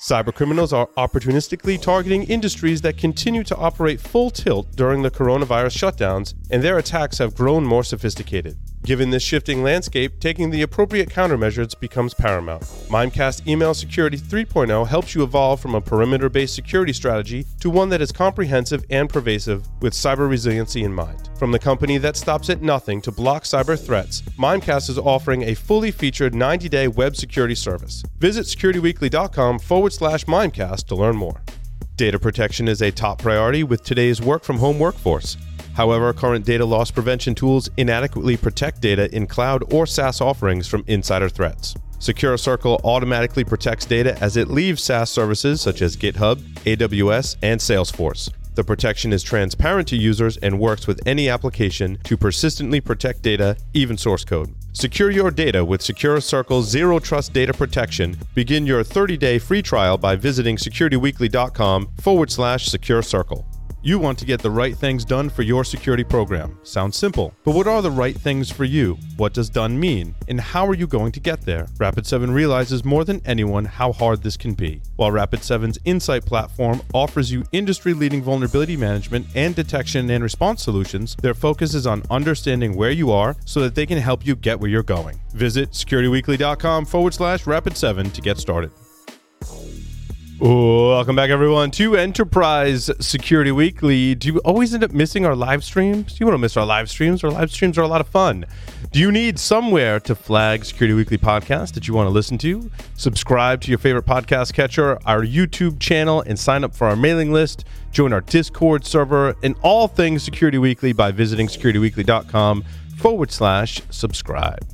Cybercriminals are opportunistically targeting industries that continue to operate full tilt during the coronavirus shutdowns, and their attacks have grown more sophisticated. Given this shifting landscape, taking the appropriate countermeasures becomes paramount. Mimecast Email Security 3.0 helps you evolve from a perimeter based security strategy to one that is comprehensive and pervasive with cyber resiliency in mind. From the company that stops at nothing to block cyber threats, Mimecast is offering a fully featured 90 day web security service. Visit securityweekly.com forward slash Mimecast to learn more. Data protection is a top priority with today's work from home workforce. However, current data loss prevention tools inadequately protect data in cloud or SaaS offerings from insider threats. Secure Circle automatically protects data as it leaves SaaS services such as GitHub, AWS, and Salesforce. The protection is transparent to users and works with any application to persistently protect data, even source code. Secure your data with Secure Circle's Zero Trust Data Protection. Begin your 30 day free trial by visiting securityweekly.com forward slash secure circle. You want to get the right things done for your security program. Sounds simple. But what are the right things for you? What does done mean? And how are you going to get there? Rapid7 realizes more than anyone how hard this can be. While Rapid7's Insight platform offers you industry leading vulnerability management and detection and response solutions, their focus is on understanding where you are so that they can help you get where you're going. Visit securityweekly.com forward slash rapid7 to get started. Welcome back, everyone, to Enterprise Security Weekly. Do you always end up missing our live streams? You want to miss our live streams? Our live streams are a lot of fun. Do you need somewhere to flag Security Weekly podcast that you want to listen to? Subscribe to your favorite podcast catcher, our YouTube channel, and sign up for our mailing list. Join our Discord server and all things Security Weekly by visiting securityweekly.com forward slash subscribe.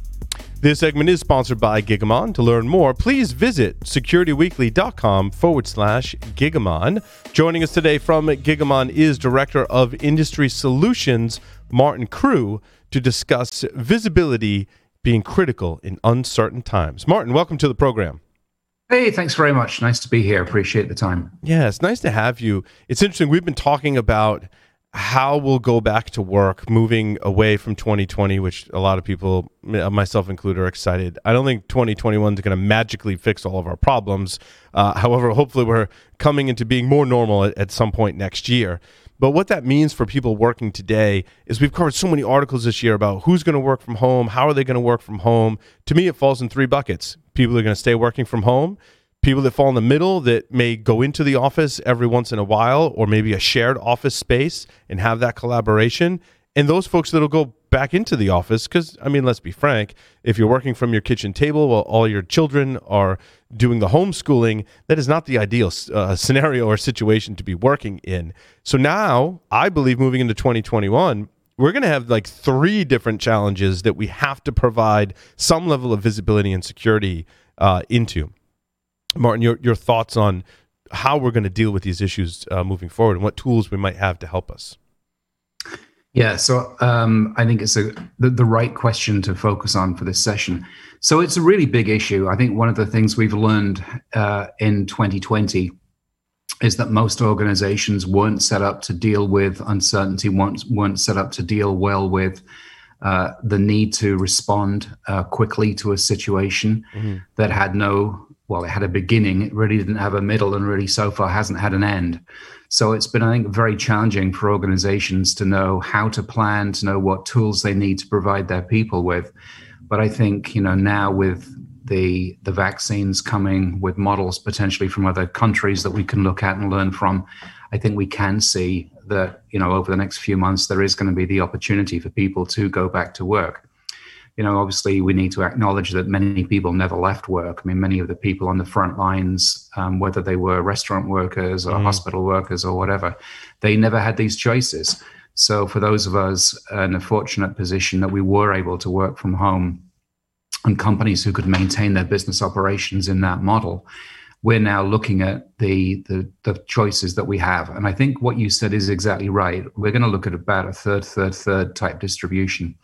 This segment is sponsored by Gigamon. To learn more, please visit securityweekly.com forward slash Gigamon. Joining us today from Gigamon is Director of Industry Solutions, Martin Crew, to discuss visibility being critical in uncertain times. Martin, welcome to the program. Hey, thanks very much. Nice to be here. Appreciate the time. Yeah, it's nice to have you. It's interesting. We've been talking about how we'll go back to work moving away from 2020 which a lot of people myself included are excited. I don't think 2021 is going to magically fix all of our problems. Uh, however hopefully we're coming into being more normal at, at some point next year. But what that means for people working today is we've covered so many articles this year about who's going to work from home how are they going to work from home. To me it falls in three buckets. People are going to stay working from home people that fall in the middle that may go into the office every once in a while or maybe a shared office space and have that collaboration. And those folks that'll go back into the office because i mean let's be frank if you're working from your kitchen table while all your children are doing the homeschooling that is not the ideal uh, scenario or situation to be working in. So now i believe moving into 2021 we're going to have like three different challenges that we have to provide some level of visibility and security uh, into Martin, your, your thoughts on how we're going to deal with these issues uh, moving forward and what tools we might have to help us. Yeah, so um, I think it's a the, the, right question to focus on for this session. So it's a really big issue. I think one of the things we've learned uh, in 2020 is that most organizations weren't set up to deal with uncertainty, weren't, weren't set up to deal well with uh, the need to respond uh, quickly to a situation mm-hmm. that had no well, it had a beginning. It really didn't have a middle, and really so far hasn't had an end. So it's been, I think, very challenging for organizations to know how to plan, to know what tools they need to provide their people with. But I think, you know, now with the the vaccines coming, with models potentially from other countries that we can look at and learn from, I think we can see that, you know, over the next few months there is going to be the opportunity for people to go back to work you know, obviously we need to acknowledge that many people never left work. I mean, many of the people on the front lines, um, whether they were restaurant workers or mm. hospital workers or whatever, they never had these choices. So for those of us in a fortunate position that we were able to work from home and companies who could maintain their business operations in that model, we're now looking at the, the, the choices that we have. And I think what you said is exactly right. We're going to look at about a third, third, third type distribution.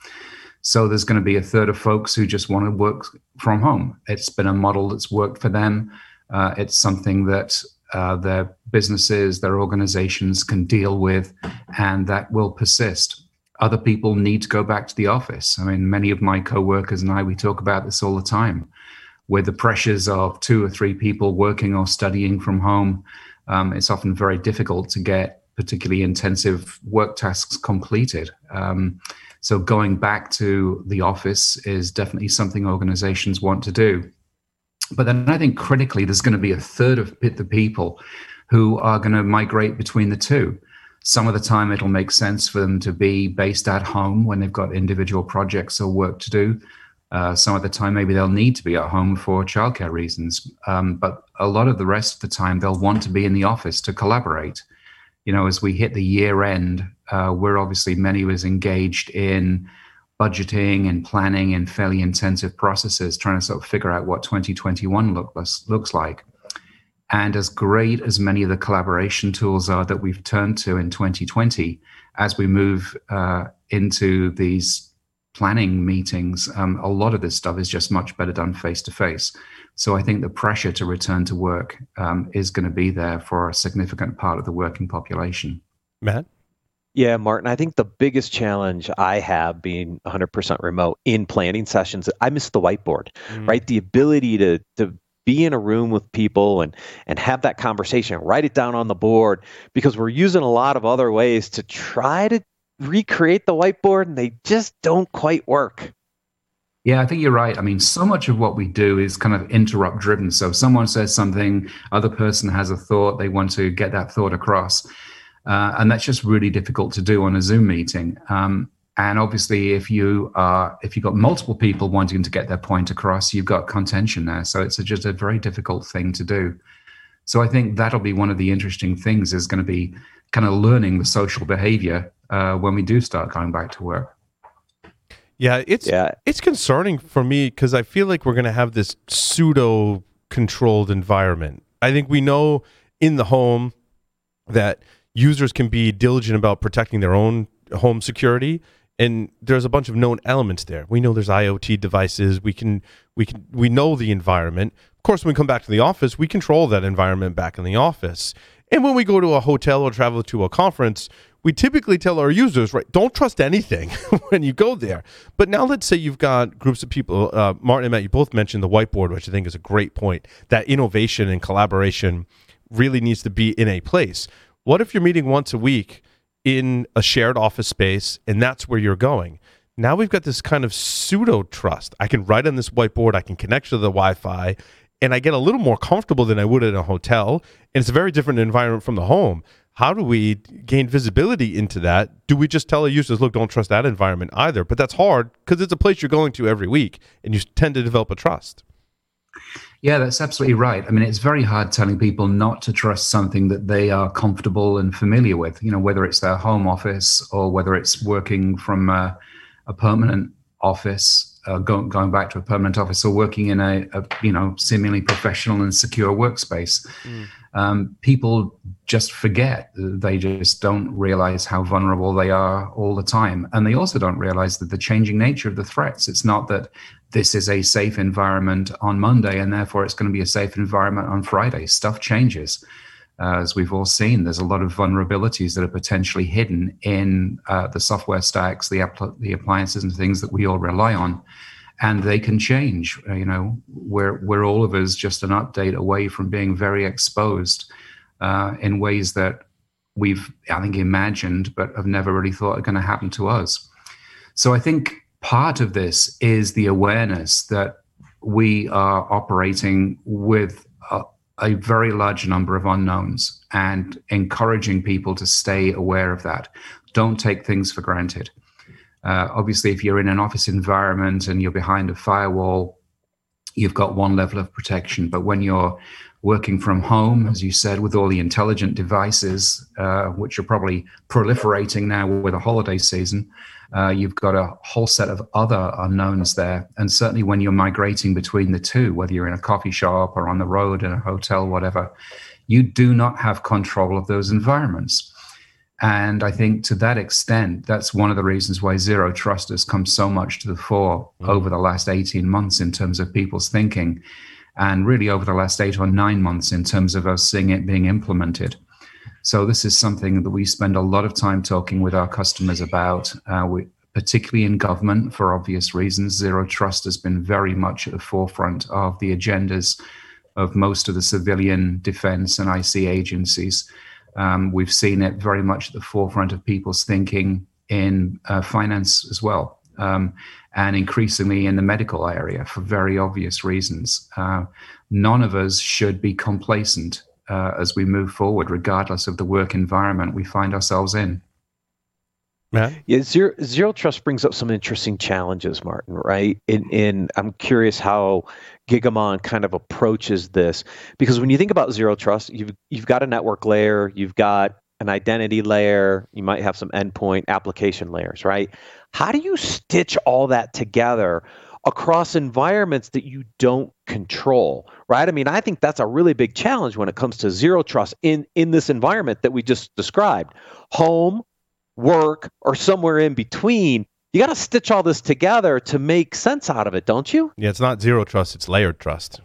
So there's going to be a third of folks who just want to work from home. It's been a model that's worked for them. Uh, it's something that uh, their businesses, their organizations can deal with, and that will persist. Other people need to go back to the office. I mean, many of my coworkers and I, we talk about this all the time. with the pressures of two or three people working or studying from home, um, it's often very difficult to get particularly intensive work tasks completed. Um, so going back to the office is definitely something organizations want to do. But then I think critically, there's going to be a third of the people who are going to migrate between the two. Some of the time, it'll make sense for them to be based at home when they've got individual projects or work to do. Uh, some of the time, maybe they'll need to be at home for childcare reasons. Um, but a lot of the rest of the time, they'll want to be in the office to collaborate. You know, as we hit the year end, uh, we're obviously many of us engaged in budgeting and planning and fairly intensive processes, trying to sort of figure out what 2021 look, looks like. And as great as many of the collaboration tools are that we've turned to in 2020, as we move uh, into these planning meetings, um, a lot of this stuff is just much better done face to face. So I think the pressure to return to work um, is going to be there for a significant part of the working population. Matt? Yeah, Martin, I think the biggest challenge I have being 100% remote in planning sessions, I miss the whiteboard, mm. right? The ability to, to be in a room with people and and have that conversation write it down on the board because we're using a lot of other ways to try to recreate the whiteboard and they just don't quite work yeah, I think you're right. I mean, so much of what we do is kind of interrupt driven. So if someone says something, other person has a thought, they want to get that thought across. Uh, and that's just really difficult to do on a Zoom meeting. Um, and obviously, if you are if you've got multiple people wanting to get their point across, you've got contention there. So it's a, just a very difficult thing to do. So I think that'll be one of the interesting things is going to be kind of learning the social behavior uh, when we do start going back to work. Yeah, it's yeah. it's concerning for me because I feel like we're going to have this pseudo controlled environment. I think we know in the home that users can be diligent about protecting their own home security and there's a bunch of known elements there. We know there's IoT devices. We can we can we know the environment. Of course, when we come back to the office, we control that environment back in the office. And when we go to a hotel or travel to a conference, we typically tell our users, right, don't trust anything when you go there. But now let's say you've got groups of people, uh, Martin and Matt, you both mentioned the whiteboard, which I think is a great point. That innovation and collaboration really needs to be in a place. What if you're meeting once a week in a shared office space and that's where you're going? Now we've got this kind of pseudo trust. I can write on this whiteboard, I can connect to the Wi Fi, and I get a little more comfortable than I would in a hotel. And it's a very different environment from the home. How do we gain visibility into that? Do we just tell our users, look, don't trust that environment either? But that's hard because it's a place you're going to every week and you tend to develop a trust. Yeah, that's absolutely right. I mean, it's very hard telling people not to trust something that they are comfortable and familiar with, you know, whether it's their home office or whether it's working from a, a permanent office, uh, go, going back to a permanent office or working in a, a you know, seemingly professional and secure workspace. Mm. Um, people just forget. They just don't realize how vulnerable they are all the time. And they also don't realize that the changing nature of the threats. It's not that this is a safe environment on Monday, and therefore it's going to be a safe environment on Friday. Stuff changes. Uh, as we've all seen, there's a lot of vulnerabilities that are potentially hidden in uh, the software stacks, the, app- the appliances, and things that we all rely on. And they can change. Uh, you know, we're, we're all of us just an update away from being very exposed uh, in ways that we've, I think, imagined, but have never really thought are going to happen to us. So I think part of this is the awareness that we are operating with a, very large number of unknowns and encouraging people to stay aware of that. Don't take things for granted. Uh, obviously, if you're in an office environment and you're behind a firewall, you've got one level of protection. But when you're working from home, as you said, with all the intelligent devices, uh, which are probably proliferating now with a holiday season, uh, you've got a whole set of other unknowns there. And certainly when you're migrating between the two, whether you're in a coffee shop or on the road in a hotel, whatever, you do not have control of those environments. And I think to that extent, that's one of the reasons why zero trust has come so much to the fore mm. over the last 18 months in terms of people's thinking, and really over the last eight or nine months in terms of us seeing it being implemented. So this is something that we spend a lot of time talking with our customers about. Uh, we, particularly in government for obvious reasons. Zero trust has been very much at the forefront of the agendas of most of the civilian defense and IC agencies. Um, we've seen it very much at the forefront of people's thinking in uh, finance as well, um, and increasingly in the medical area for very obvious reasons. Uh, none of us should be complacent uh, as we move forward, regardless of the work environment we find ourselves in. Matt? Yeah, zero, zero trust brings up some interesting challenges, Martin. Right? In, in I'm curious how Gigamon kind of approaches this because when you think about zero trust, you've you've got a network layer, you've got an identity layer, you might have some endpoint application layers, right? How do you stitch all that together across environments that you don't control, right? I mean, I think that's a really big challenge when it comes to zero trust in in this environment that we just described. Home, work, or somewhere in between. You got to stitch all this together to make sense out of it, don't you? Yeah, it's not zero trust, it's layered trust.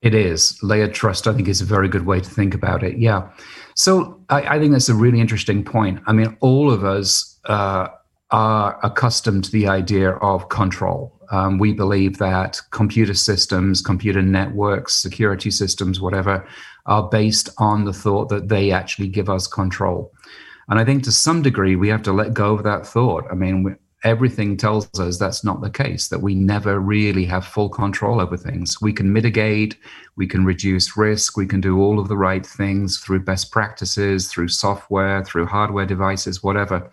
It is. Layered trust, I think, is a very good way to think about it. Yeah. So I, I think that's a really interesting point. I mean, all of us uh, are accustomed to the idea of control. Um, we believe that computer systems, computer networks, security systems, whatever, are based on the thought that they actually give us control. And I think to some degree, we have to let go of that thought. I mean, everything tells us that's not the case, that we never really have full control over things. We can mitigate, we can reduce risk, we can do all of the right things through best practices, through software, through hardware devices, whatever.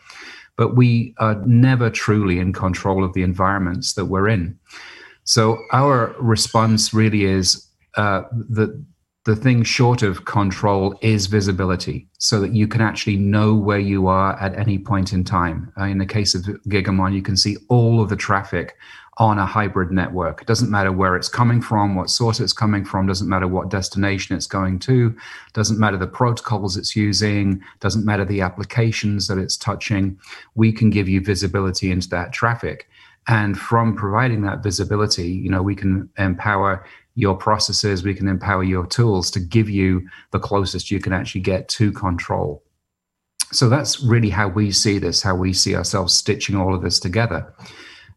But we are never truly in control of the environments that we're in. So our response really is uh, that the thing short of control is visibility so that you can actually know where you are at any point in time. Uh, in the case of Gigamon, you can see all of the traffic on a hybrid network. It doesn't matter where it's coming from, what source it's coming from, doesn't matter what destination it's going to, doesn't matter the protocols it's using, doesn't matter the applications that it's touching. We can give you visibility into that traffic. And from providing that visibility, you know, we can empower your processes, we can empower your tools to give you the closest you can actually get to control. So that's really how we see this, how we see ourselves stitching all of this together.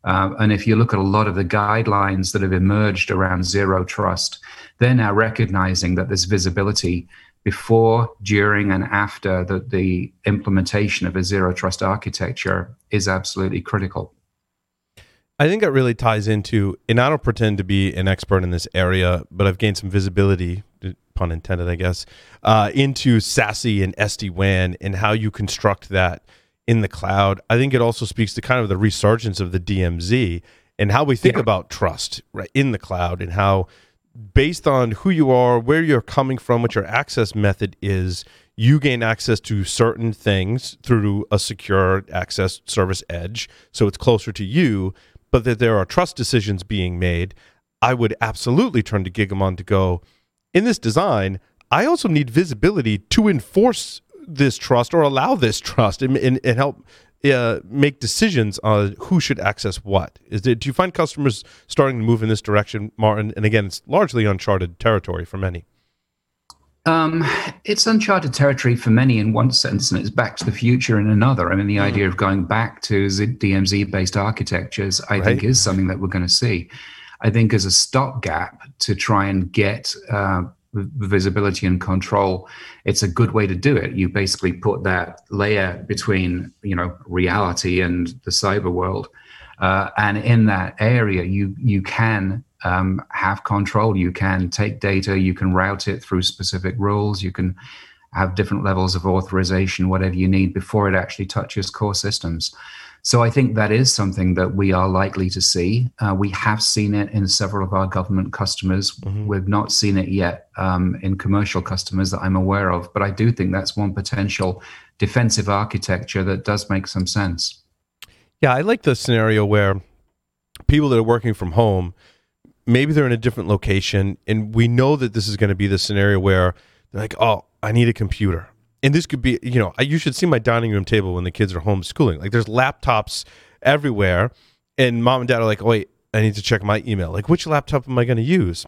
Uh, and if you look at a lot of the guidelines that have emerged around zero trust, they're now recognizing that this visibility before, during, and after the, the implementation of a zero trust architecture is absolutely critical. I think that really ties into, and I don't pretend to be an expert in this area, but I've gained some visibility, pun intended, I guess, uh, into SASE and SD WAN and how you construct that in the cloud. I think it also speaks to kind of the resurgence of the DMZ and how we think yeah. about trust right in the cloud and how based on who you are, where you're coming from, what your access method is, you gain access to certain things through a secure access service edge. So it's closer to you, but that there are trust decisions being made, I would absolutely turn to Gigamon to go, in this design, I also need visibility to enforce this trust or allow this trust and, and, and help uh, make decisions on who should access what. Is it, do you find customers starting to move in this direction, Martin? And again, it's largely uncharted territory for many. Um, it's uncharted territory for many in one sense, and it's back to the future in another. I mean, the mm. idea of going back to DMZ based architectures, I right. think, is something that we're going to see. I think as a stopgap to try and get uh, visibility and control, it's a good way to do it. You basically put that layer between, you know, reality and the cyber world. Uh, and in that area, you you can um, have control. You can take data, you can route it through specific rules, you can have different levels of authorization, whatever you need before it actually touches core systems. So I think that is something that we are likely to see. Uh, we have seen it in several of our government customers. Mm-hmm. We've not seen it yet um, in commercial customers that I'm aware of, but I do think that's one potential defensive architecture that does make some sense. Yeah, I like the scenario where people that are working from home maybe they're in a different location and we know that this is going to be the scenario where they're like oh i need a computer. And this could be you know you should see my dining room table when the kids are homeschooling. Like there's laptops everywhere and mom and dad are like oh, wait i need to check my email. Like which laptop am i going to use?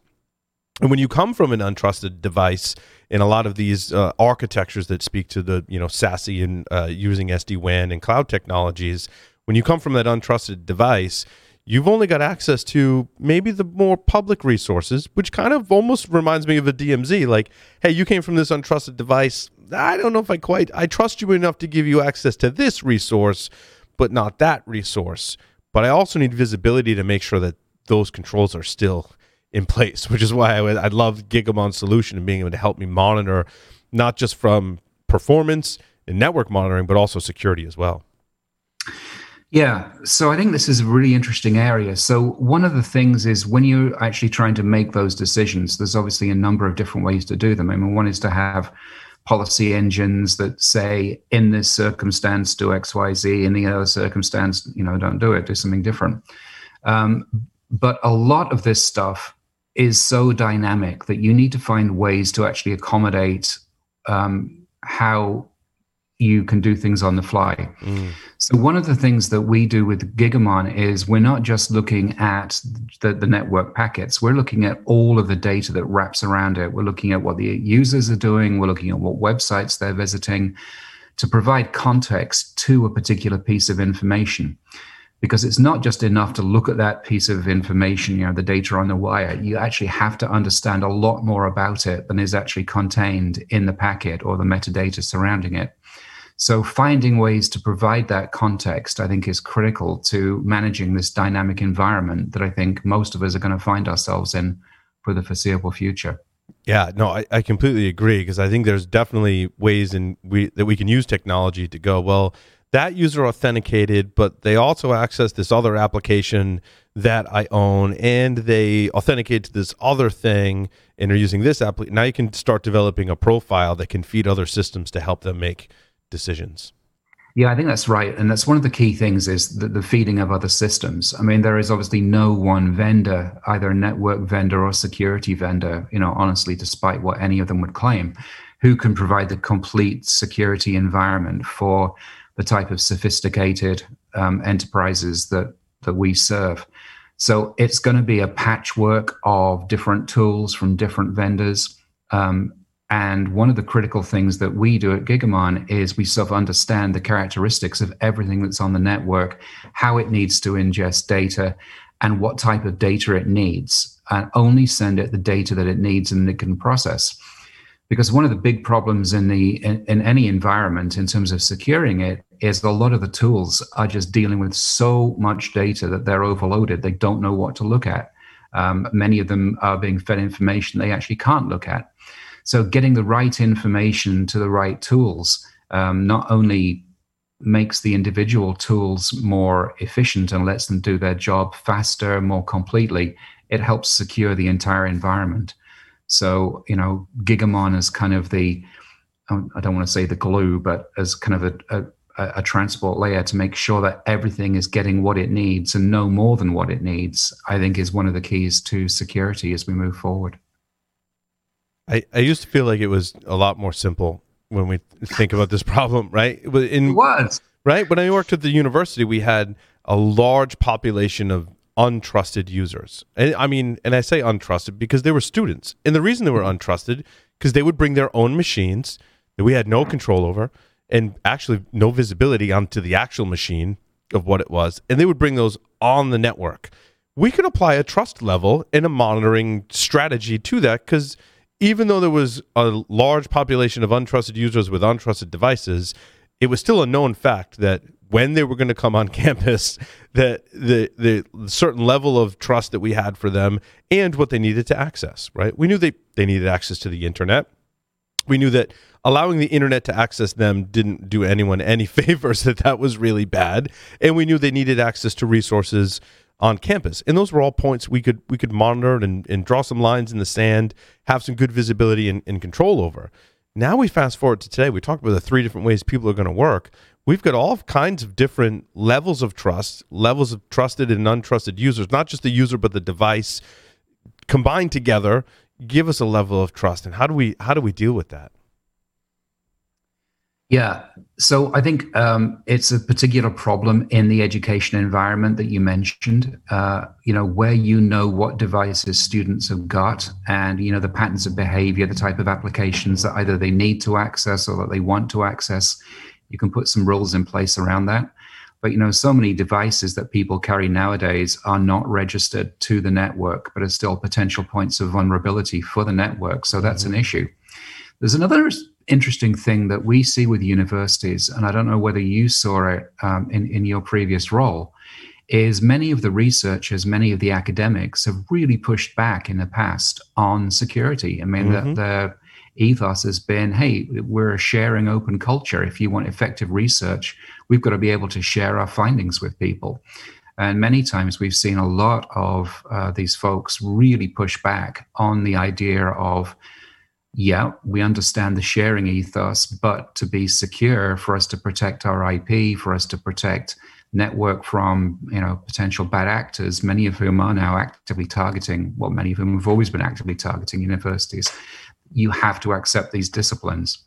And when you come from an untrusted device in a lot of these uh, architectures that speak to the you know SASE and uh, using SD WAN and cloud technologies. When you come from that untrusted device, you've only got access to maybe the more public resources, which kind of almost reminds me of a DMZ. Like, hey, you came from this untrusted device. I don't know if I quite I trust you enough to give you access to this resource, but not that resource. But I also need visibility to make sure that those controls are still in place, which is why I, I love Gigamon's solution and being able to help me monitor not just from performance and network monitoring, but also security as well. Yeah, so I think this is a really interesting area. So, one of the things is when you're actually trying to make those decisions, there's obviously a number of different ways to do them. I mean, one is to have policy engines that say, in this circumstance, do X, Y, Z, in the other circumstance, you know, don't do it, do something different. Um, but a lot of this stuff is so dynamic that you need to find ways to actually accommodate um, how you can do things on the fly. Mm. So one of the things that we do with Gigamon is we're not just looking at the, the, network packets. We're looking at all of the data that wraps around it. We're looking at what the users are doing. We're looking at what websites they're visiting to provide context to a particular piece of information because it's not just enough to look at that piece of information, you know, the data on the wire. You actually have to understand a lot more about it than is actually contained in the packet or the metadata surrounding it. So, finding ways to provide that context, I think, is critical to managing this dynamic environment that I think most of us are going to find ourselves in for the foreseeable future. Yeah, no, I, I completely agree because I think there's definitely ways in we that we can use technology to go well that user authenticated, but they also access this other application that I own, and they authenticate to this other thing and are using this app. Now you can start developing a profile that can feed other systems to help them make decisions. Yeah, I think that's right, and that's one of the key things is the, the feeding of other systems. I mean, there is obviously no one vendor, either a network vendor or security vendor. You know, honestly, despite what any of them would claim, who can provide the complete security environment for the type of sophisticated um, enterprises that that we serve. So it's going to be a patchwork of different tools from different vendors. Um, and one of the critical things that we do at Gigamon is we sort of understand the characteristics of everything that's on the network, how it needs to ingest data, and what type of data it needs, and only send it the data that it needs and it can process. Because one of the big problems in the in, in, any environment in terms of securing it is a lot of the tools are just dealing with so much data that they're overloaded. They don't know what to look at. Um, many of them are being fed information they actually can't look at so getting the right information to the right tools um, not only makes the individual tools more efficient and lets them do their job faster more completely it helps secure the entire environment so, you know, Gigamon is kind of the, I don't want to say the glue, but as kind of a, a, a transport layer to make sure that everything is getting what it needs and no more than what it needs, I think is one of the keys to security as we move forward. I, I used to feel like it was a lot more simple when we think about this problem, right? In, it was. Right? When I worked at the university, we had a large population of untrusted users. And I mean, and I say untrusted because they were students. And the reason they were untrusted because they would bring their own machines that we had no mm-hmm. control over and actually no visibility onto the actual machine of what it was. And they would bring those on the network. We could apply a trust level and a monitoring strategy to that because even though there was a large population of untrusted users with untrusted devices, it was still a known fact that when they were going to come on campus, that the the certain level of trust that we had for them and what they needed to access. Right, we knew they they needed access to the internet. We knew that allowing the internet to access them didn't do anyone any favors. That that was really bad, and we knew they needed access to resources on campus. And those were all points we could we could monitor and, and draw some lines in the sand, have some good visibility and, and control over. Now we fast forward to today. We talked about the three different ways people are going to work we've got all kinds of different levels of trust, levels of trusted and untrusted users, not just the user but the device combined together give us a level of trust and how do we how do we deal with that? Yeah. So I think um, it's a particular problem in the education environment that you mentioned. Uh, you know, where you know what devices students have got, and you know the patterns of behavior, the type of applications that either they need to access or that they want to access. You can put some rules in place around that. But you know, so many devices that people carry nowadays are not registered to the network, but are still potential points of vulnerability for the network. So that's an mm-hmm. issue. There's another interesting thing that we see with universities, and I don't know whether you saw it um, in, in your previous role, is many of the researchers, many of the academics have really pushed back in the past on security. I mean, mm-hmm. the, the ethos has been hey, we're a sharing open culture. If you want effective research, we've got to be able to share our findings with people. And many times we've seen a lot of uh, these folks really push back on the idea of yeah, we understand the sharing ethos, but to be secure, for us to protect our IP, for us to protect network from you know potential bad actors, many of whom are now actively targeting. Well, many of whom have always been actively targeting universities. You have to accept these disciplines.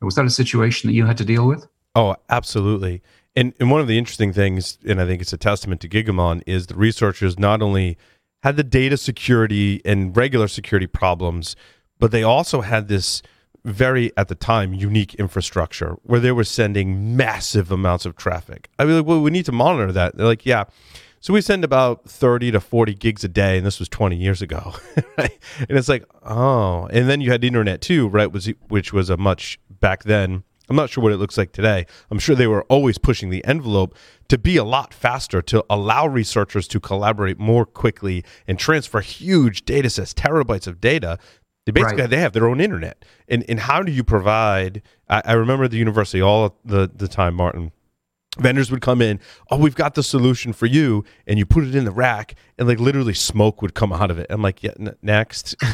Was that a situation that you had to deal with? Oh, absolutely. And and one of the interesting things, and I think it's a testament to Gigamon, is the researchers not only had the data security and regular security problems but they also had this very at the time unique infrastructure where they were sending massive amounts of traffic. I mean, like, well, we need to monitor that. They're like, yeah. So we send about 30 to 40 gigs a day, and this was 20 years ago. And it's like, oh. And then you had the internet too, right? Was which was a much back then. I'm not sure what it looks like today. I'm sure they were always pushing the envelope to be a lot faster, to allow researchers to collaborate more quickly and transfer huge data sets, terabytes of data they basically right. they have their own internet. And and how do you provide? I, I remember the university all the the time, Martin vendors would come in oh we've got the solution for you and you put it in the rack and like literally smoke would come out of it. I'm like yeah n- next.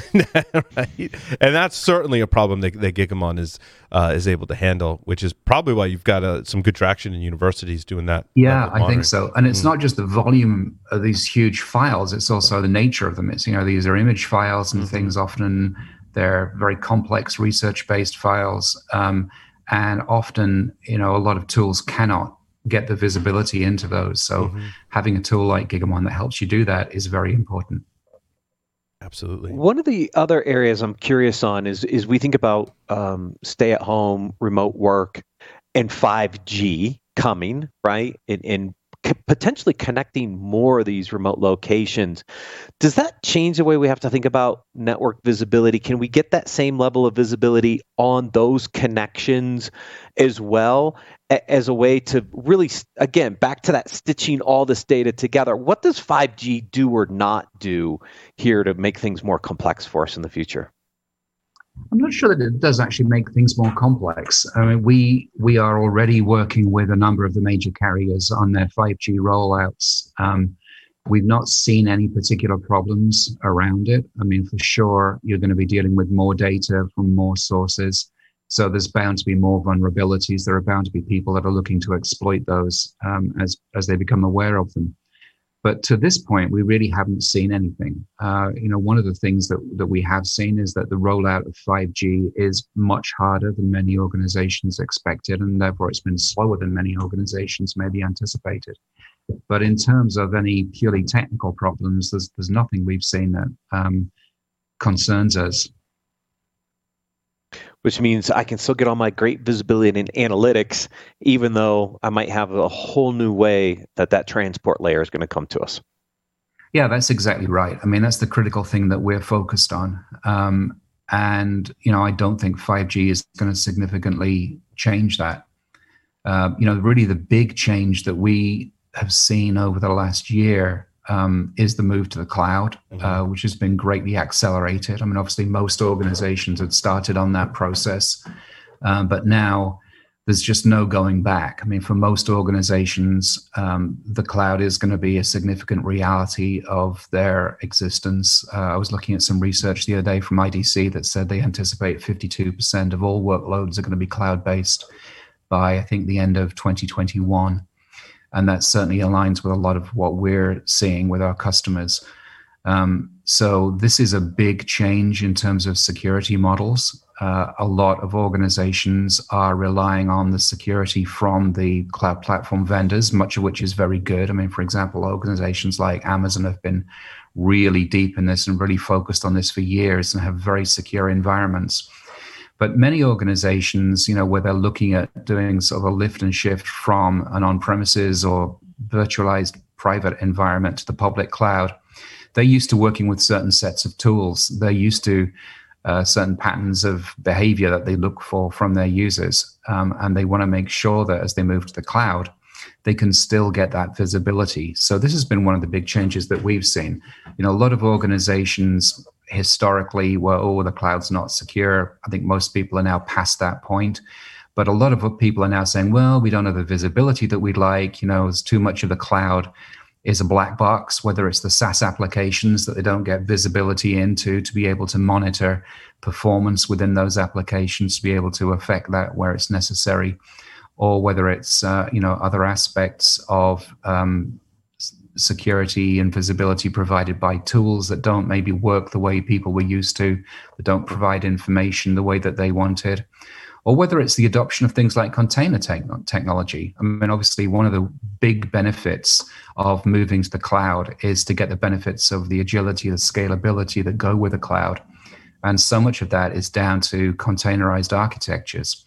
Right? And that's certainly a problem that, that gigamon is uh, is able to handle which is probably why you've got uh, some good traction in universities doing that yeah i think so. And it's mm. not just the volume of these huge files it's also the nature of them. It's you know these are image files and mm-hmm. things often they're very complex research based files um, and often you know a lot of tools cannot get the visibility into those. So mm-hmm. having a tool like Gigamon that helps you do that is very important. Absolutely. One of the other areas I'm curious on is is we think about um, stay at home, remote work, and 5G coming, right? And, and potentially connecting more of these remote locations. Does that change the way we have to think about network visibility? Can we get that same level of visibility on those connections as well as a way to really, again, back to that stitching all this data together? What does 5G do or not do here to make things more complex for us in the future? I'm not sure that it does actually make things more complex. I mean, we we are already working with a number of the major carriers on their 5G rollouts. Um, we've not seen any particular problems around it. I mean, for sure, you're going to be dealing with more data from more sources. So there's bound to be more vulnerabilities. There are bound to be people that are looking to exploit those um, as as they become aware of them. But to this point, we really haven't seen anything. Uh, you know, one of the things that, that we have seen is that the rollout of 5G is much harder than many organizations expected, and therefore it's been slower than many organizations maybe anticipated. But in terms of any purely technical problems, there's, there's nothing we've seen that um, concerns us which means I can still get all my great visibility and analytics, even though I might have a whole new way that that transport layer is going to come to us. Yeah, that's exactly right. I mean, that's the critical thing that we're focused on. Um, and, you know, I don't think 5G is going to significantly change that. Uh, you know, really the big change that we have seen over the last year um, is the move to the cloud, mm-hmm. uh, which has been greatly accelerated. I mean, obviously, most organizations had started on that process, um, but now there's just no going back. I mean, for most organizations, um, the cloud is going to be a significant reality of their existence. Uh, I was looking at some research the other day from IDC that said they anticipate 52% of all workloads are going to be cloud based by, I think, the end of 2021 and that certainly aligns with a lot of what we're seeing with our customers. Um, so this is a big change in terms of security models. uh, a lot of organizations are relying on the security from the cloud platform vendors, much of which is very good. I mean, for example, organizations like Amazon have been really deep in this and really focused on this for years and have very secure environments. But many organizations, you know, where they're looking at doing sort of a lift and shift from an on premises or virtualized private environment to the public cloud, they're used to working with certain sets of tools. They're used to uh, certain patterns of behavior that they look for from their users. Um, and they want to make sure that as they move to the cloud, they can still get that visibility. So this has been one of the big changes that we've seen. You know, a lot of organizations historically were, oh, the cloud's not secure. I think most people are now past that point. But a lot of people are now saying, well, we don't have the visibility that we'd like. You know, there's too much of the cloud is a black box, whether it's the SaaS applications that they don't get visibility into to be able to monitor performance within those applications, to be able to affect that where it's necessary or whether it's uh, you know other aspects of um, security and visibility provided by tools that don't maybe work the way people were used to, that don't provide information the way that they wanted, or whether it's the adoption of things like container te- technology. I mean, obviously, one of the big benefits of moving to the cloud is to get the benefits of the agility, the scalability that go with the cloud. And so much of that is down to containerized architectures.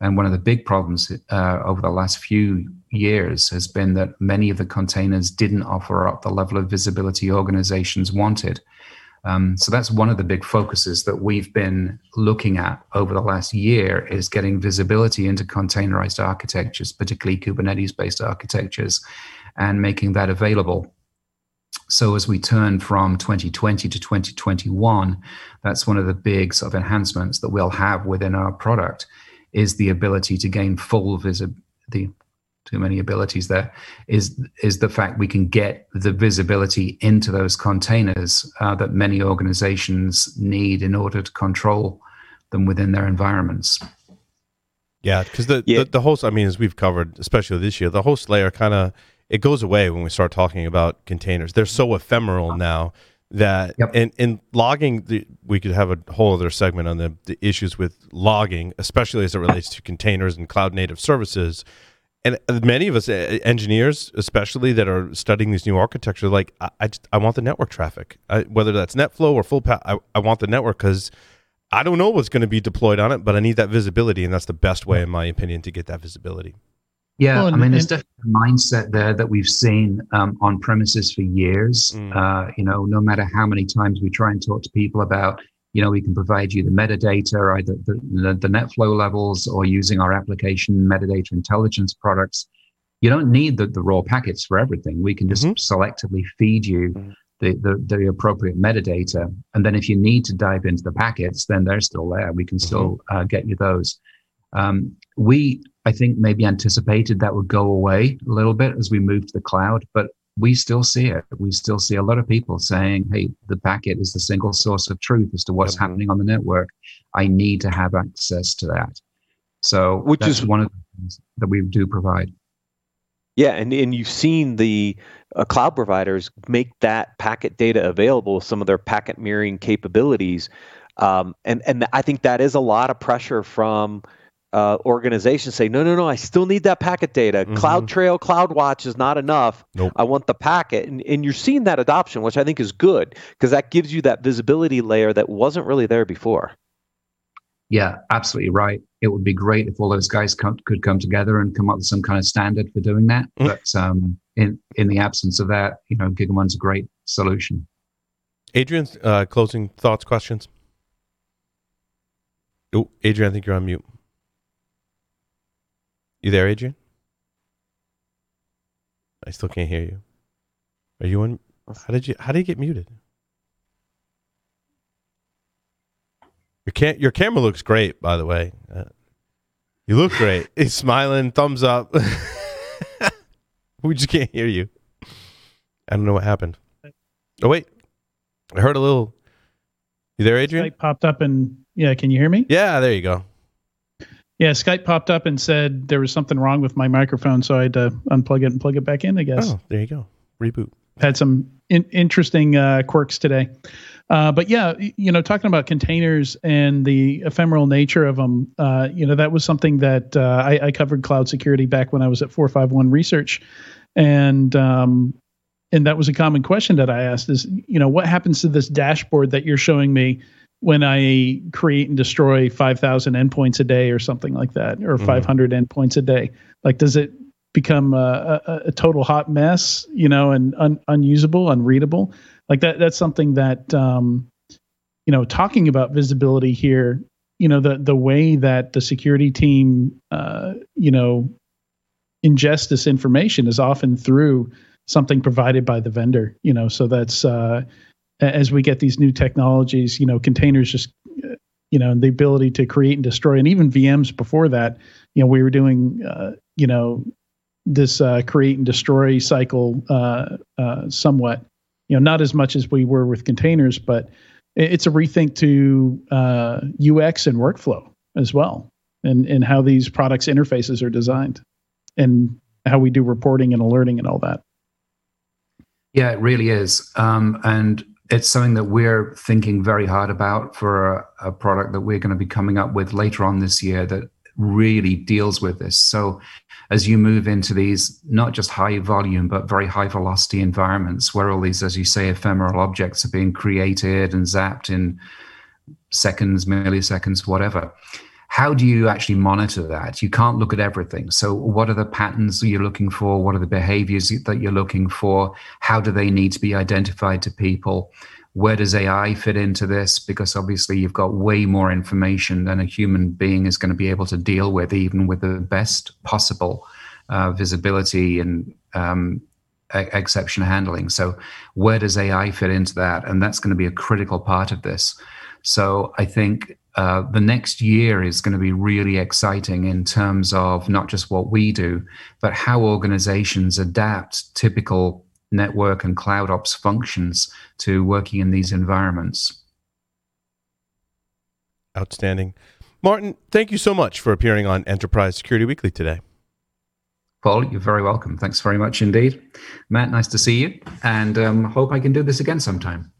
And one of the big problems uh, over the last few years has been that many of the containers didn't offer up the level of visibility organizations wanted. Um, so that's one of the big focuses that we've been looking at over the last year is getting visibility into containerized architectures, particularly Kubernetes-based architectures, and making that available. So as we turn from 2020 to 2021, that's one of the big sort of enhancements that we'll have within our product is the ability to gain full visibility too many abilities there is is the fact we can get the visibility into those containers uh, that many organizations need in order to control them within their environments. Yeah because the, yeah. the, the host i mean as we've covered especially this year the host layer kind of it goes away when we start talking about containers. They're so ephemeral now that yep. in, in logging the, we could have a whole other segment on the, the issues with logging especially as it relates to containers and cloud native services. And uh, many of us uh, engineers especially that are studying these new architectures like i, I, just, I want the network traffic. I, whether that's netflow or full path I, I want the network because i don't know what's going to be deployed on it but i need that visibility and that's the best way in my opinion to get that visibility yeah, well, I mean, there's definitely a mindset there that we've seen um, on premises for years. Mm. Uh, you know, no matter how many times we try and talk to people about, you know, we can provide you the metadata, either the, the, the NetFlow levels or using our application metadata intelligence products. You don't need the, the raw packets for everything. We can just mm-hmm. selectively feed you mm. the, the, the, appropriate metadata. And then if you need to dive into the packets, then they're still there. We can still mm-hmm. uh, get you those. Um, we, I think, maybe anticipated that would go away a little bit as we move to the cloud, but we still see it. We still see a lot of people saying, hey, the packet is the single source of truth as to what's yep. happening on the network. I need to have access to that. So, which is one of the things that we do provide. Yeah, and, and you've seen the uh, cloud providers make that packet data available with some of their packet mirroring capabilities. Um, and, and I think that is a lot of pressure from uh, organizations say, no, no, no, I still need that packet data. Mm-hmm. CloudTrail, CloudWatch is not enough. Nope. I want the packet. And, and you're seeing that adoption, which I think is good because that gives you that visibility layer that wasn't really there before. Yeah, absolutely right. It would be great if all those guys come, could come together and come up with some kind of standard for doing that. Mm-hmm. But um, in in the absence of that, you know, Gigamon's a great solution. Adrian's uh, closing thoughts, questions. Oh, Adrian, I think you're on mute. You there, Adrian? I still can't hear you. Are you on? How did you? How did you get muted? Your can your camera looks great, by the way. Uh, you look great. He's smiling, thumbs up. we just can't hear you. I don't know what happened. Oh wait, I heard a little. You there, Adrian? Skype popped up and yeah, can you hear me? Yeah, there you go. Yeah, Skype popped up and said there was something wrong with my microphone, so I had to unplug it and plug it back in. I guess. Oh, there you go. Reboot. had some in, interesting uh, quirks today. Uh, but yeah, you know, talking about containers and the ephemeral nature of them, uh, you know, that was something that uh, I, I, covered cloud security back when I was at 451 Research, and um, and that was a common question that I asked: is you know, what happens to this dashboard that you're showing me when I create and destroy 5,000 endpoints a day or something like that, or mm-hmm. 500 endpoints a day? Like, does it become a, a, a total hot mess, you know, and un, unusable, unreadable? Like that that's something that um, you know, talking about visibility here, you know, the the way that the security team uh, you know, ingest this information is often through something provided by the vendor, you know, so that's uh, as we get these new technologies, you know, containers just you know, the ability to create and destroy, and even VMs before that, you know, we were doing, uh, you know, this uh, create and destroy cycle uh, uh, somewhat. You know not as much as we were with containers but it's a rethink to uh, ux and workflow as well and and how these products interfaces are designed and how we do reporting and alerting and all that. Yeah it really is. Um, and it's something that we're thinking very hard about for a, a product that we're going to be coming up with later on this year that really deals with this. So as you move into these not just high volume but very high velocity environments where all these as you say ephemeral objects are being created and zapped in seconds milliseconds whatever how do you actually monitor that you can't look at everything so what are the patterns you're looking for what are the behaviors that you're looking for how do they need to be identified to people where does AI fit into this? Because obviously you've got way more information than a human being is going to be able to deal with, even with the best possible uh, visibility and um, exception handling. So, where does AI fit into that? And that's going to be a critical part of this. So, I think uh, the next year is going to be really exciting in terms of not just what we do, but how organizations adapt typical network and cloud ops functions to working in these environments. Outstanding. Martin, thank you so much for appearing on Enterprise Security Weekly today. Paul, you're very welcome. Thanks very much indeed. Matt, nice to see you, and um, hope I can do this again sometime.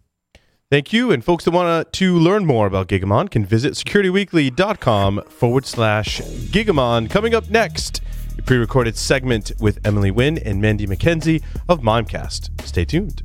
Thank you. And folks that want to learn more about Gigamon can visit securityweekly.com forward slash Gigamon. Coming up next, a pre recorded segment with Emily Wynn and Mandy McKenzie of Mimecast. Stay tuned.